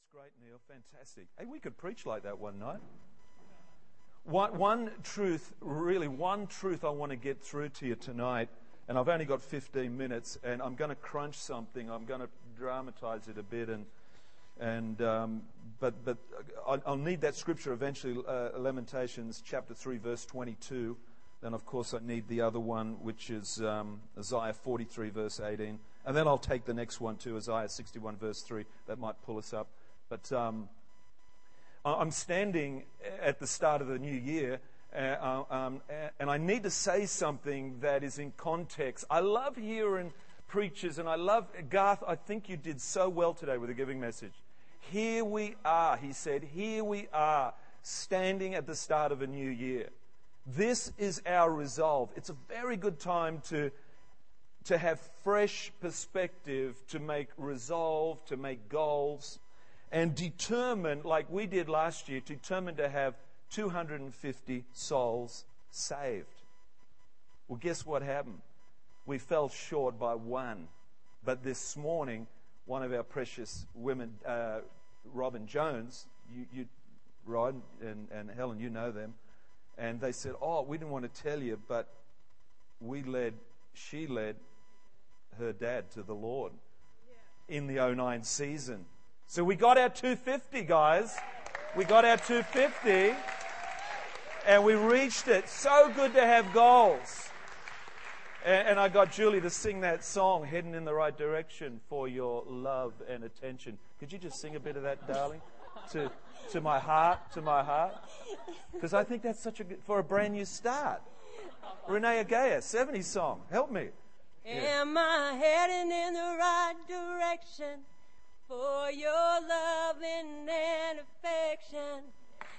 That's great, Neil. Fantastic. Hey, we could preach like that one night. One, one truth, really, one truth I want to get through to you tonight, and I've only got 15 minutes, and I'm going to crunch something. I'm going to dramatize it a bit, and and um, but but I'll, I'll, need that scripture eventually. Uh, Lamentations chapter three, verse 22. Then, of course, I need the other one, which is um, Isaiah 43, verse 18. And then I'll take the next one too, Isaiah 61, verse 3. That might pull us up. But um, I'm standing at the start of the new year, uh, um, and I need to say something that is in context. I love hearing preachers, and I love, Garth, I think you did so well today with the giving message. Here we are, he said, here we are, standing at the start of a new year. This is our resolve. It's a very good time to, to have fresh perspective, to make resolve, to make goals, and determine, like we did last year, determined to have 250 souls saved. Well, guess what happened? We fell short by one. But this morning, one of our precious women, uh, Robin Jones, you, you Rod and, and Helen, you know them, and they said, Oh, we didn't want to tell you, but we led, she led her dad to the Lord in the 09 season. So we got our 250, guys. We got our 250 and we reached it. So good to have goals. And, and, I got Julie to sing that song, Heading in the Right Direction for Your Love and Attention. Could you just sing a bit of that, darling? To, to my heart, to my heart. Because I think that's such a good, for a brand new start. Renee Geyer, 70s song. Help me. Am I heading in the right direction for your loving and affection?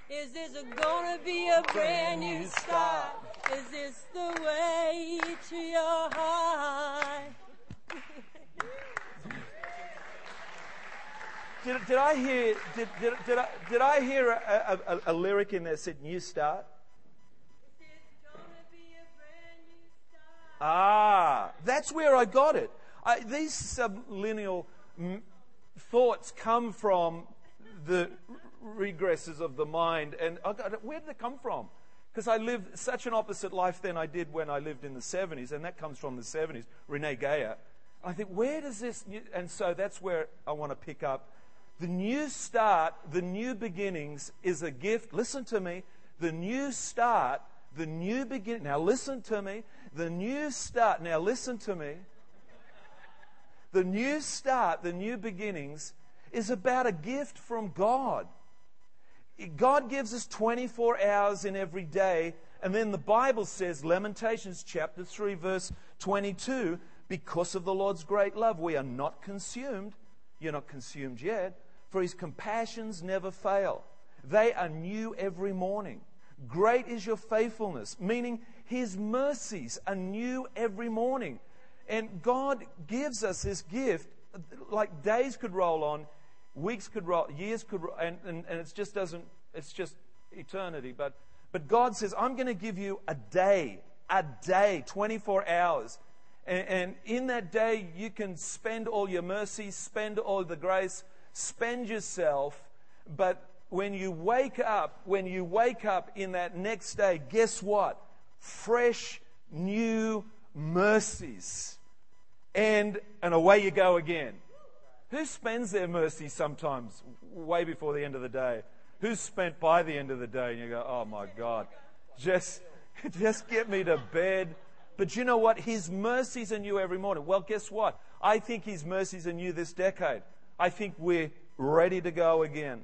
Is this gonna be a brand new start? Is this the way to your heart? Did, did I hear, did, did, did, I, did I hear a, a, a, a lyric in there that said new start? Ah, that's where I got it. I, these subliminal m- thoughts come from the regresses of the mind. And where did they come from? Because I lived such an opposite life than I did when I lived in the 70s, and that comes from the 70s, Renee Geyer. I think, where does this, and so that's where I want to pick up the new start, the new beginnings is a gift. Listen to me. The new start, the new beginning. Now listen to me. The new start. Now listen to me. The new start, the new beginnings is about a gift from God. God gives us 24 hours in every day. And then the Bible says, Lamentations chapter 3, verse 22, because of the Lord's great love, we are not consumed. You're not consumed yet for his compassions never fail. They are new every morning. Great is your faithfulness, meaning his mercies are new every morning. And God gives us this gift, like days could roll on, weeks could roll, years could roll, and, and, and it just doesn't, it's just eternity. But, but God says, I'm going to give you a day, a day, 24 hours. And, and in that day, you can spend all your mercy, spend all the grace, spend yourself, but when you wake up, when you wake up in that next day, guess what? Fresh, new mercies. And, and away you go again. Who spends their mercy sometimes way before the end of the day? Who's spent by the end of the day? And you go, oh my God, just, just get me to bed. But you know what? His mercies are new every morning. Well, guess what? I think His mercies are new this decade. I think we're ready to go again.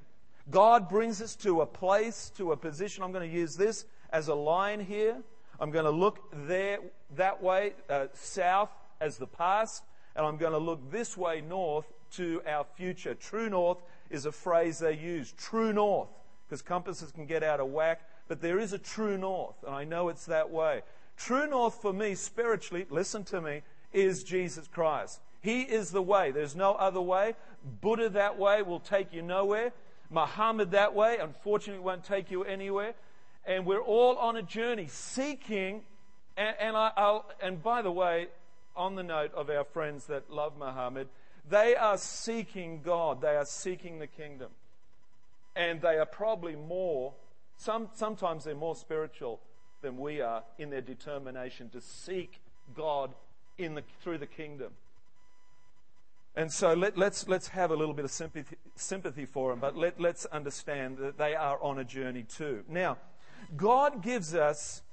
God brings us to a place, to a position. I'm going to use this as a line here. I'm going to look there, that way, uh, south as the past, and I'm going to look this way north to our future. True north is a phrase they use. True north, because compasses can get out of whack, but there is a true north, and I know it's that way. True north for me, spiritually, listen to me, is Jesus Christ. He is the way. There's no other way. Buddha that way will take you nowhere. Muhammad that way, unfortunately, won't take you anywhere. And we're all on a journey seeking. And, and, I, and by the way, on the note of our friends that love Muhammad, They are seeking God, they are seeking the kingdom. And they are probably more, some, sometimes they're more spiritual than we are in their determination to seek God in the, through the kingdom. And so let, us let's, let's have a little bit of sympathy, sympathy for them, but let, let's understand that they are on a journey too. Now, God gives us,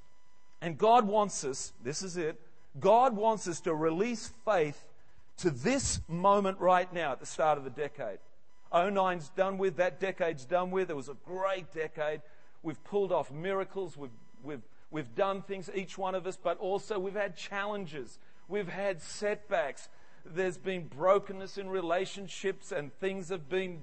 and God wants us, this is it, God wants us to release faith to this moment right now at the start of the decade. 09's done with, that decade's done with. It was a great decade. We've pulled off miracles, we've, we've, we've done things, each one of us, but also we've had challenges, we've had setbacks. There's been brokenness in relationships, and things have been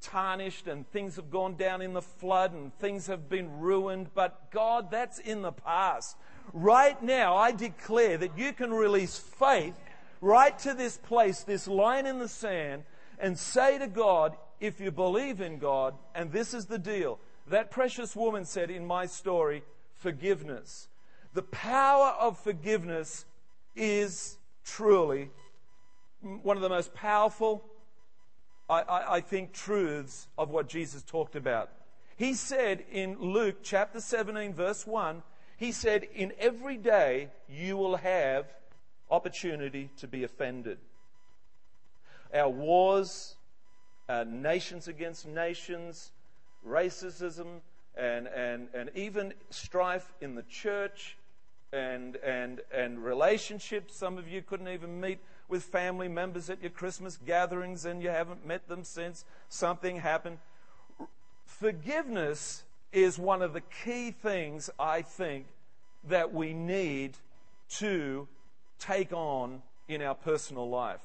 tarnished, and things have gone down in the flood, and things have been ruined. But God, that's in the past. Right now, I declare that you can release faith right to this place, this line in the sand, and say to God, if you believe in God, and this is the deal. That precious woman said in my story, forgiveness. The power of forgiveness is truly one of the most powerful, I, I, I, think, truths of what Jesus talked about. He said in Luke chapter 17, verse 1, he said, In every day you will have opportunity to be offended. Our wars, nations against nations, racism, and, and, and even strife in the church and, and, and relationships. Some of you couldn't even meet with family members at your Christmas gatherings and you haven't met them since something happened. Forgiveness is one of the key things, I think, that we need to take on in our personal life.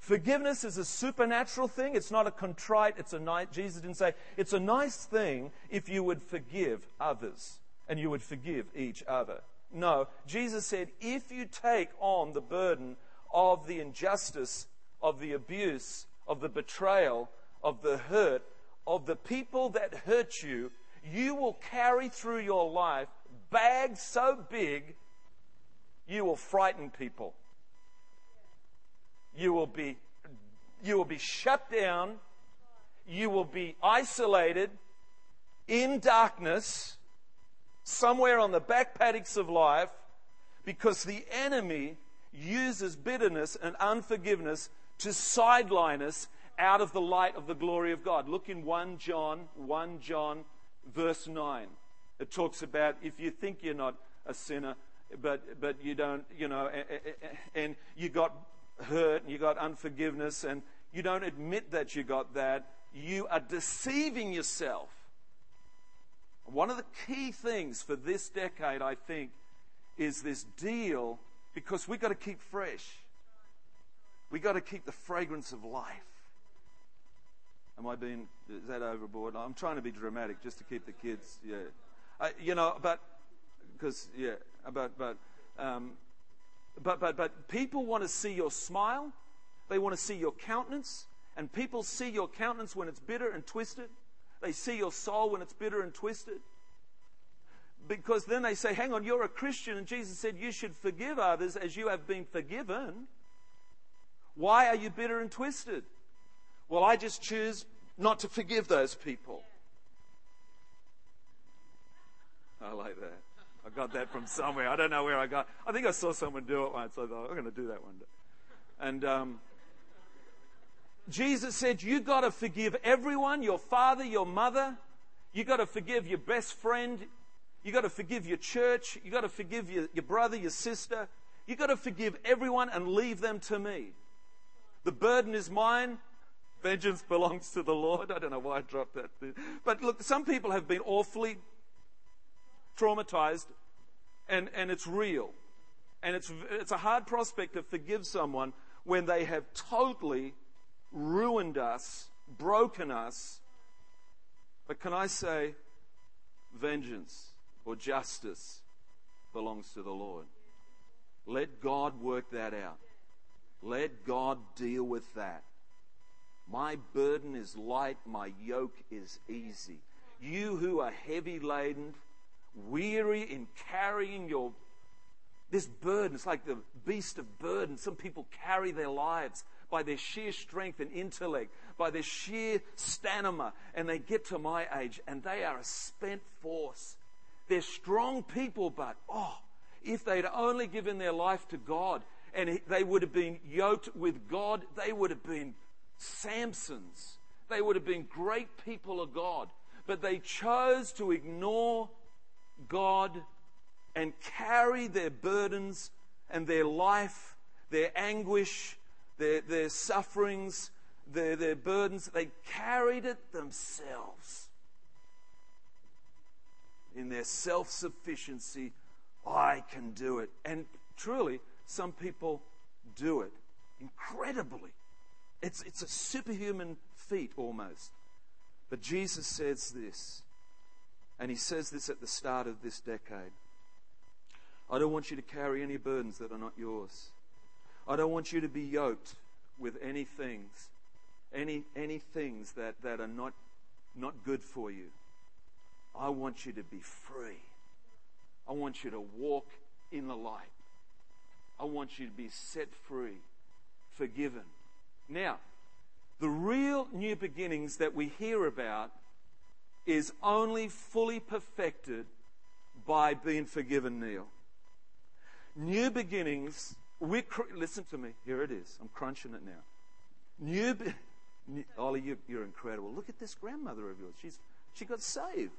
Forgiveness is a supernatural thing. It's not a contrite, it's a nice, Jesus didn't say, it's a nice thing if you would forgive others and you would forgive each other. No, Jesus said, if you take on the burden of the injustice, of the abuse, of the betrayal, of the hurt, of the people that hurt you, you will carry through your life bags so big you will frighten people. You will be, you will be shut down. You will be isolated in darkness somewhere on the back paddocks of life because the enemy uses bitterness and unforgiveness to sideline us out of the light of the glory of God. Look in 1 John, 1 John, verse 9. It talks about if you think you're not a sinner, but, but you don't, you know, and you got hurt and you got unforgiveness and you don't admit that you got that, you are deceiving yourself. One of the key things for this decade, I think, is this deal because we've got to keep fresh. We've got to keep the fragrance of life. Am I being, is that overboard? I'm trying to be dramatic just to keep the kids, yeah. Uh, you know, but, because, yeah, but, but, um, but, but, but people want to see your smile. They want to see your countenance. And people see your countenance when it's bitter and twisted. They see your soul when it's bitter and twisted because then they say, hang on, you're a Christian, and Jesus said you should forgive others as you have been forgiven. Why are you bitter and twisted? Well, I just choose not to forgive those people. I like that. I got that from somewhere. I don't know where I got. I think I saw someone do it once. I thought I'm going to do that one day. And um, Jesus said, "You got to forgive everyone. Your father, your mother. You got to forgive your best friend, you got to forgive your church. You got to forgive your, your brother, your sister. You got to forgive everyone and leave them to me. The burden is mine. Vengeance belongs to the Lord. I don't know why I dropped that. But look, some people have been awfully traumatized, and, and it's real. And it's, it's a hard prospect to forgive someone when they have totally ruined us, broken us. But can I say, vengeance or justice belongs to the Lord. Let God work that out. Let God deal with that. My burden is light, my yoke is easy. You who are heavy laden, weary in carrying your this burden, it's like the beast of burden. Some people carry their lives by their sheer strength and intellect, by their sheer stamina, and they get to my age and they are a spent force. They're strong people, but oh, if they'd only given their life to God and they would have been yoked with God, they would have been Samsons. They would have been great people of God. But they chose to ignore God and carry their burdens and their life, their anguish, their, their sufferings, their, their burdens. They carried it themselves. In their self sufficiency, I can do it. And truly, some people do it incredibly. It's, it's a superhuman feat almost. But Jesus says this, and he says this at the start of this decade. I don't want you to carry any burdens that are not yours. I don't want you to be yoked with any things, any, any things that, that are not, not good for you. I want you to be free. I want you to walk in the light. I want you to be set free, forgiven. Now, the real new beginnings that we hear about is only fully perfected by being forgiven, Neil. New beginnings, we cr- listen to me, here it is. I'm crunching it now. New, be- Ollie, you, you're incredible. Look at this grandmother of yours. She's, she got saved.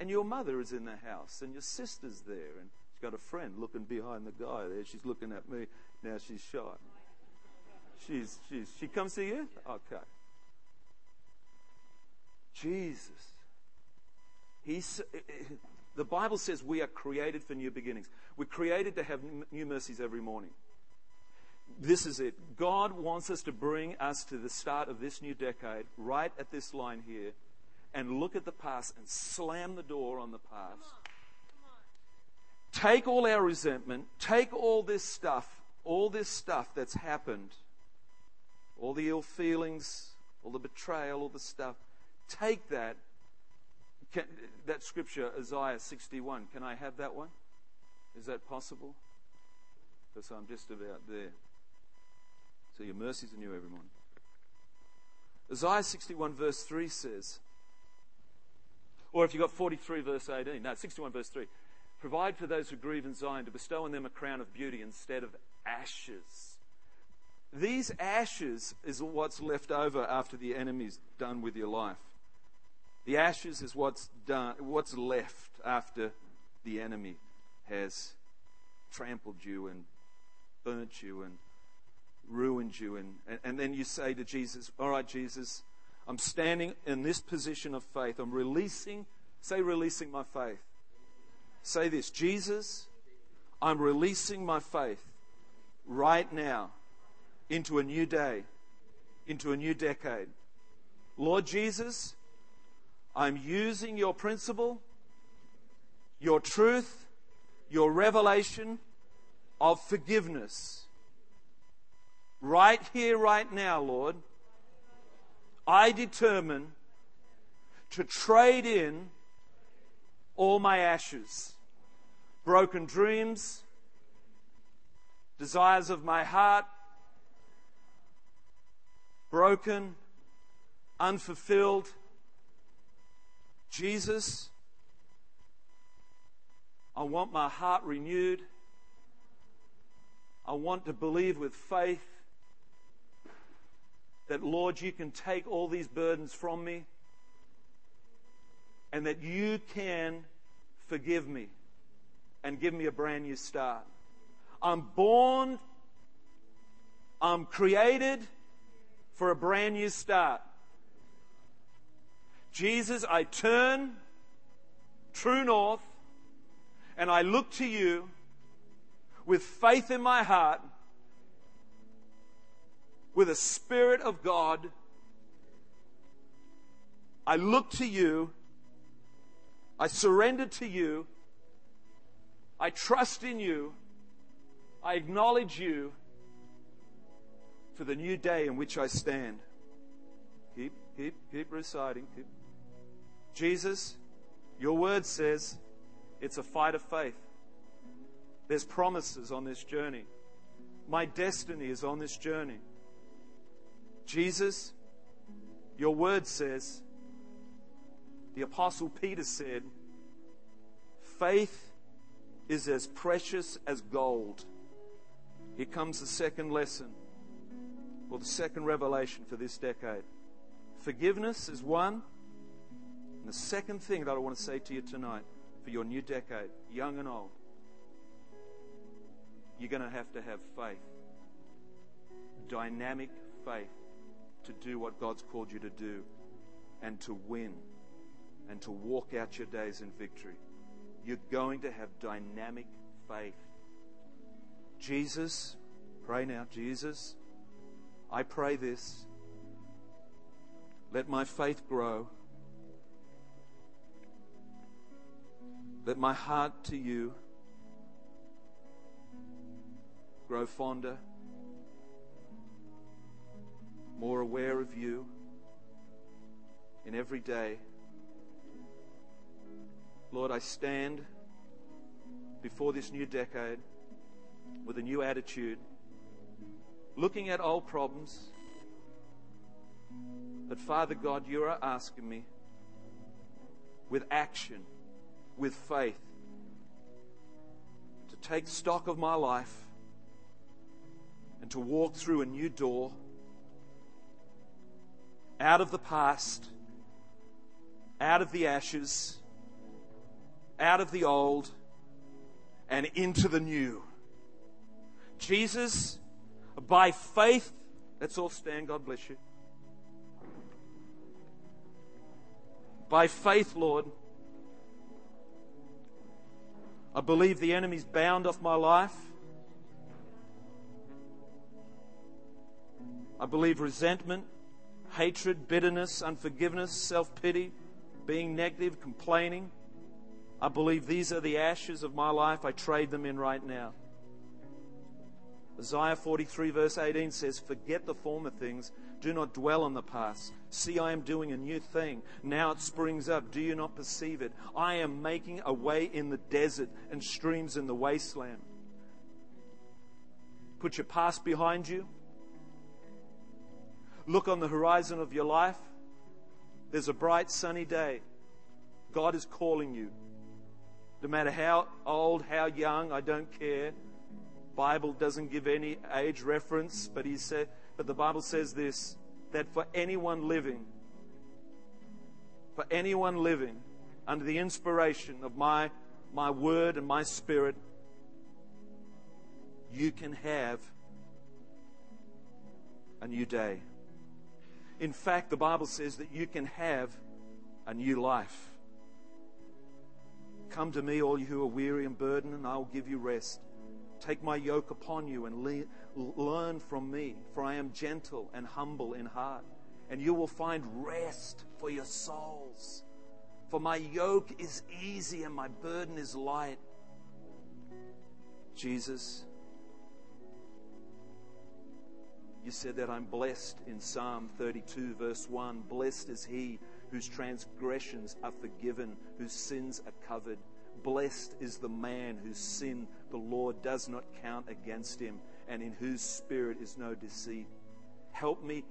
And your mother is in the house, and your sister's there, and she's got a friend looking behind the guy there. She's looking at me. Now she's shy. She's, she's, she comes to you? Okay. Jesus. He's, the Bible says we are created for new beginnings. We're created to have new mercies every morning. This is it. God wants us to bring us to the start of this new decade, right at this line here, and look at the past and slam the door on the past. Take all our resentment, take all this stuff, all this stuff that's happened, all the ill feelings, all the betrayal, all the stuff. Take that. Can, that scripture, Isaiah 61. Can I have that one? Is that possible? Because I'm just about there. So your mercies are new every morning. Isaiah 61, verse 3 says, or if you've got 43, verse 18, no, 61, verse 3 provide for those who grieve in Zion to bestow on them a crown of beauty instead of ashes these ashes is what's left over after the enemy's done with your life. The ashes is what's done, what's left after the enemy has trampled you and burnt you and ruined you. And, and, and then you say to Jesus, All right, Jesus, I'm standing in this position of faith. I'm releasing, say, releasing my faith. Say this Jesus, I'm releasing my faith right now into a new day, into a new decade. Lord Jesus, I'm using your principle, your truth, your revelation of forgiveness. Right here, right now, Lord, I determine to trade in all my ashes, broken dreams, desires of my heart, broken, unfulfilled. Jesus, I want my heart renewed. I want to believe with faith that, Lord, you can take all these burdens from me and that you can forgive me and give me a brand new start. I'm born, I'm created for a brand new start. Jesus, I turn true north and I look to you with faith in my heart, with a spirit of God. I look to you. I surrender to you. I trust in you. I acknowledge you for the new day in which I stand. Keep, keep, keep reciting. Keep. Jesus, your word says it's a fight of faith. There's promises on this journey. My destiny is on this journey. Jesus, your word says, the Apostle Peter said, faith is as precious as gold. Here comes the second lesson, or the second revelation for this decade. Forgiveness is one. And the second thing that I want to say to you tonight for your new decade, young and old, you're going to have to have faith. Dynamic faith to do what God's called you to do and to win and to walk out your days in victory. You're going to have dynamic faith. Jesus, pray now, Jesus, I pray this. Let my faith grow. Let my heart to you grow fonder, more aware of you in every day. Lord, I stand before this new decade with a new attitude, looking at old problems. But Father God, you are asking me with action, with faith, to take stock of my life and to walk through a new door out of the past, out of the ashes, out of the old, and into the new. Jesus, by faith, let's all stand, God bless you. By faith, Lord, I believe the enemy's bound off my life. I believe resentment, hatred, bitterness, unforgiveness, self pity, being negative, complaining. I believe these are the ashes of my life. I trade them in right now. Isaiah 43, verse 18 says, Forget the former things. Do not dwell on the past. See, I am doing a new thing. Now it springs up. Do you not perceive it? I am making a way in the desert and streams in the wasteland. Put your past behind you. Look on the horizon of your life. There's a bright, sunny day. God is calling you. No matter how old, how young, I don't care. Bible doesn't give any age reference, but he said, but the Bible says this that for anyone living, for anyone living under the inspiration of my my word and my spirit, you can have a new day. In fact, the Bible says that you can have a new life. Come to me, all you who are weary and burdened, and I will give you rest. Take my yoke upon you and le- learn from me, for I am gentle and humble in heart, and you will find rest for your souls. For my yoke is easy and my burden is light. Jesus, you said that I'm blessed in Psalm 32, verse 1. Blessed is he whose transgressions are forgiven, whose sins are covered. Blessed is the man whose sin the Lord does not count against him, and in whose spirit is no deceit. Help me,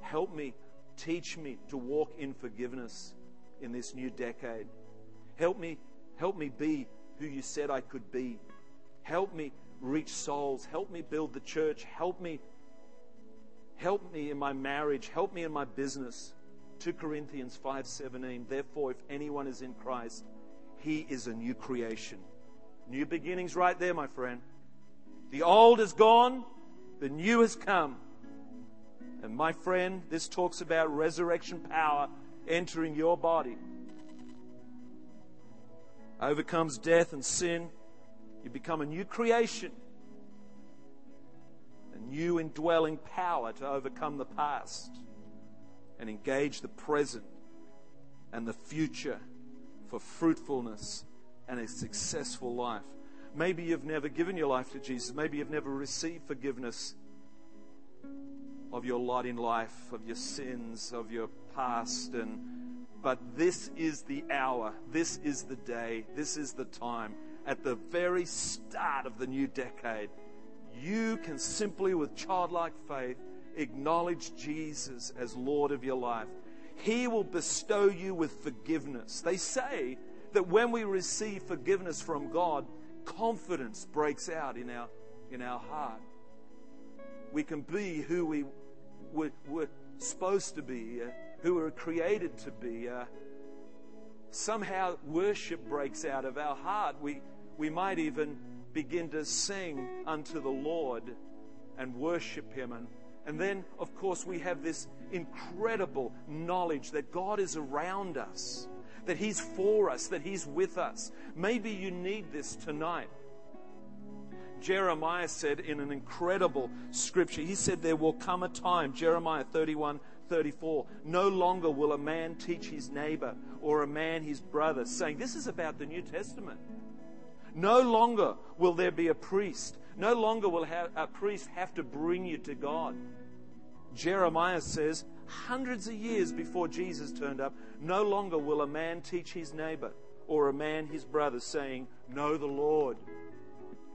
help me, teach me to walk in forgiveness in this new decade. Help me, help me be who you said I could be. Help me reach souls. Help me build the church. Help me, help me in my marriage. Help me in my business. 2 Corinthians 5:17 Therefore if anyone is in Christ he is a new creation. New beginnings right there my friend. The old is gone, the new has come. And my friend, this talks about resurrection power entering your body. Overcomes death and sin. You become a new creation. A new indwelling power to overcome the past and engage the present and the future for fruitfulness and a successful life. Maybe you've never given your life to Jesus. Maybe you've never received forgiveness of your lot in life, of your sins, of your past and but this is the hour. This is the day. This is the time. At the very start of the new decade, you can simply, with childlike faith, acknowledge Jesus as Lord of your life, He will bestow you with forgiveness. They say that when we receive forgiveness from God, confidence breaks out in our, in our heart. We can be who we were, were supposed to be, uh, who we were created to be. Uh, somehow worship breaks out of our heart. We, we might even begin to sing unto the Lord and worship Him. And, and then, of course, we have this incredible knowledge that God is around us, that He's for us, that He's with us. Maybe you need this tonight. Jeremiah said in an incredible scripture, he said, There will come a time, Jeremiah 31 34, no longer will a man teach his neighbor or a man his brother, saying, This is about the New Testament. No longer will there be a priest. No longer will a priest have to bring you to God. Jeremiah says, hundreds of years before Jesus turned up, no longer will a man teach his neighbor or a man his brother, saying, Know the Lord,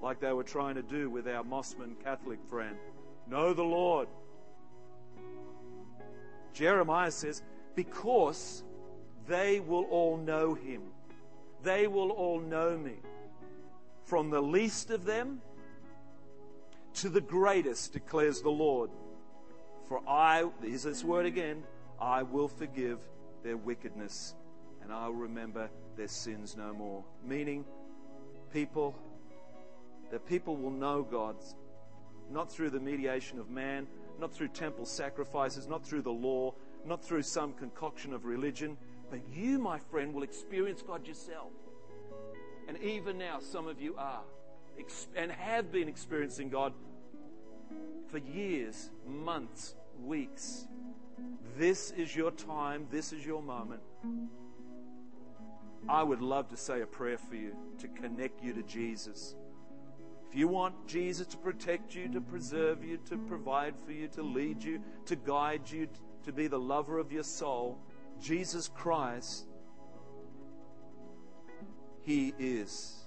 like they were trying to do with our Mossman Catholic friend. Know the Lord. Jeremiah says, Because they will all know him. They will all know me. From the least of them to the greatest, declares the Lord. For I, here's this word again, I will forgive their wickedness and I'll remember their sins no more. Meaning, people, that people will know God, not through the mediation of man, not through temple sacrifices, not through the law, not through some concoction of religion, but you, my friend, will experience God yourself. And even now, some of you are and have been experiencing God for years, months, weeks. This is your time. This is your moment. I would love to say a prayer for you to connect you to Jesus. If you want Jesus to protect you, to preserve you, to provide for you, to lead you, to guide you, to be the lover of your soul, Jesus Christ, He is.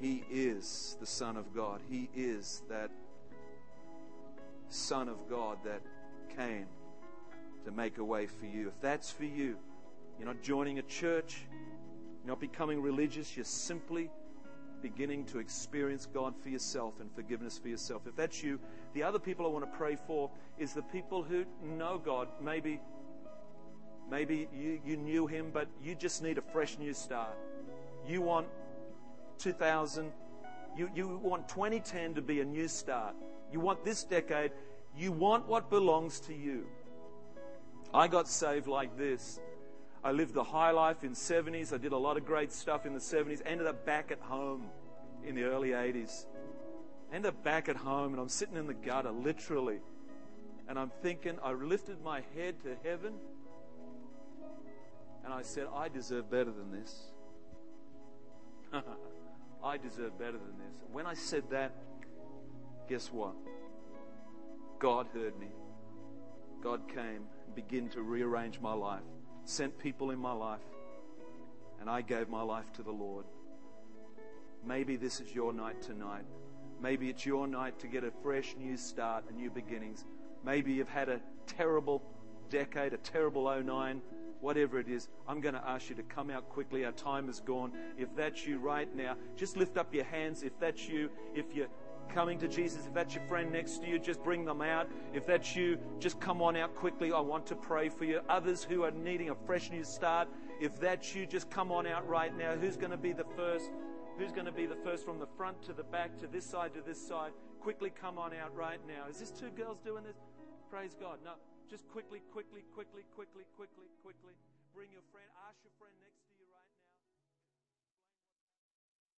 He is the Son of God. He is that Son of God that came to make a way for you. If that's for you, you're not joining a church, you're not becoming religious, you're simply beginning to experience God for yourself and forgiveness for yourself. If that's you, the other people I want to pray for is the people who know God. Maybe, maybe you, you knew Him, but you just need a fresh new start. You want 2000, you, you want 2010 to be a new start. You want this decade, you want what belongs to you. I got saved like this. I lived the high life in 70s. I did a lot of great stuff in the 70s. Ended up back at home in the early 80s. Ended up back at home and I'm sitting in the gutter, literally. And I'm thinking, I lifted my head to heaven and I said, I deserve better than this. I deserve better than this. When I said that, guess what? God heard me. God came and began to rearrange my life sent people in my life, and I gave my life to the Lord. Maybe this is your night tonight. Maybe it's your night to get a fresh new start, a new beginnings. Maybe you've had a terrible decade, a terrible 09, whatever it is. I'm going to ask you to come out quickly. Our time is gone. If that's you right now, just lift up your hands. If that's you, if you're coming to Jesus. If that's your friend next to you, just bring them out. If that's you, just come on out quickly. I want to pray for you. Others who are needing a fresh new start, if that's you, just come on out right now. Who's going to be the first? Who's going to be the first from the front to the back, to this side, to this side? Quickly come on out right now. Is this two girls doing this? Praise God. No, just quickly, quickly, quickly, quickly, quickly.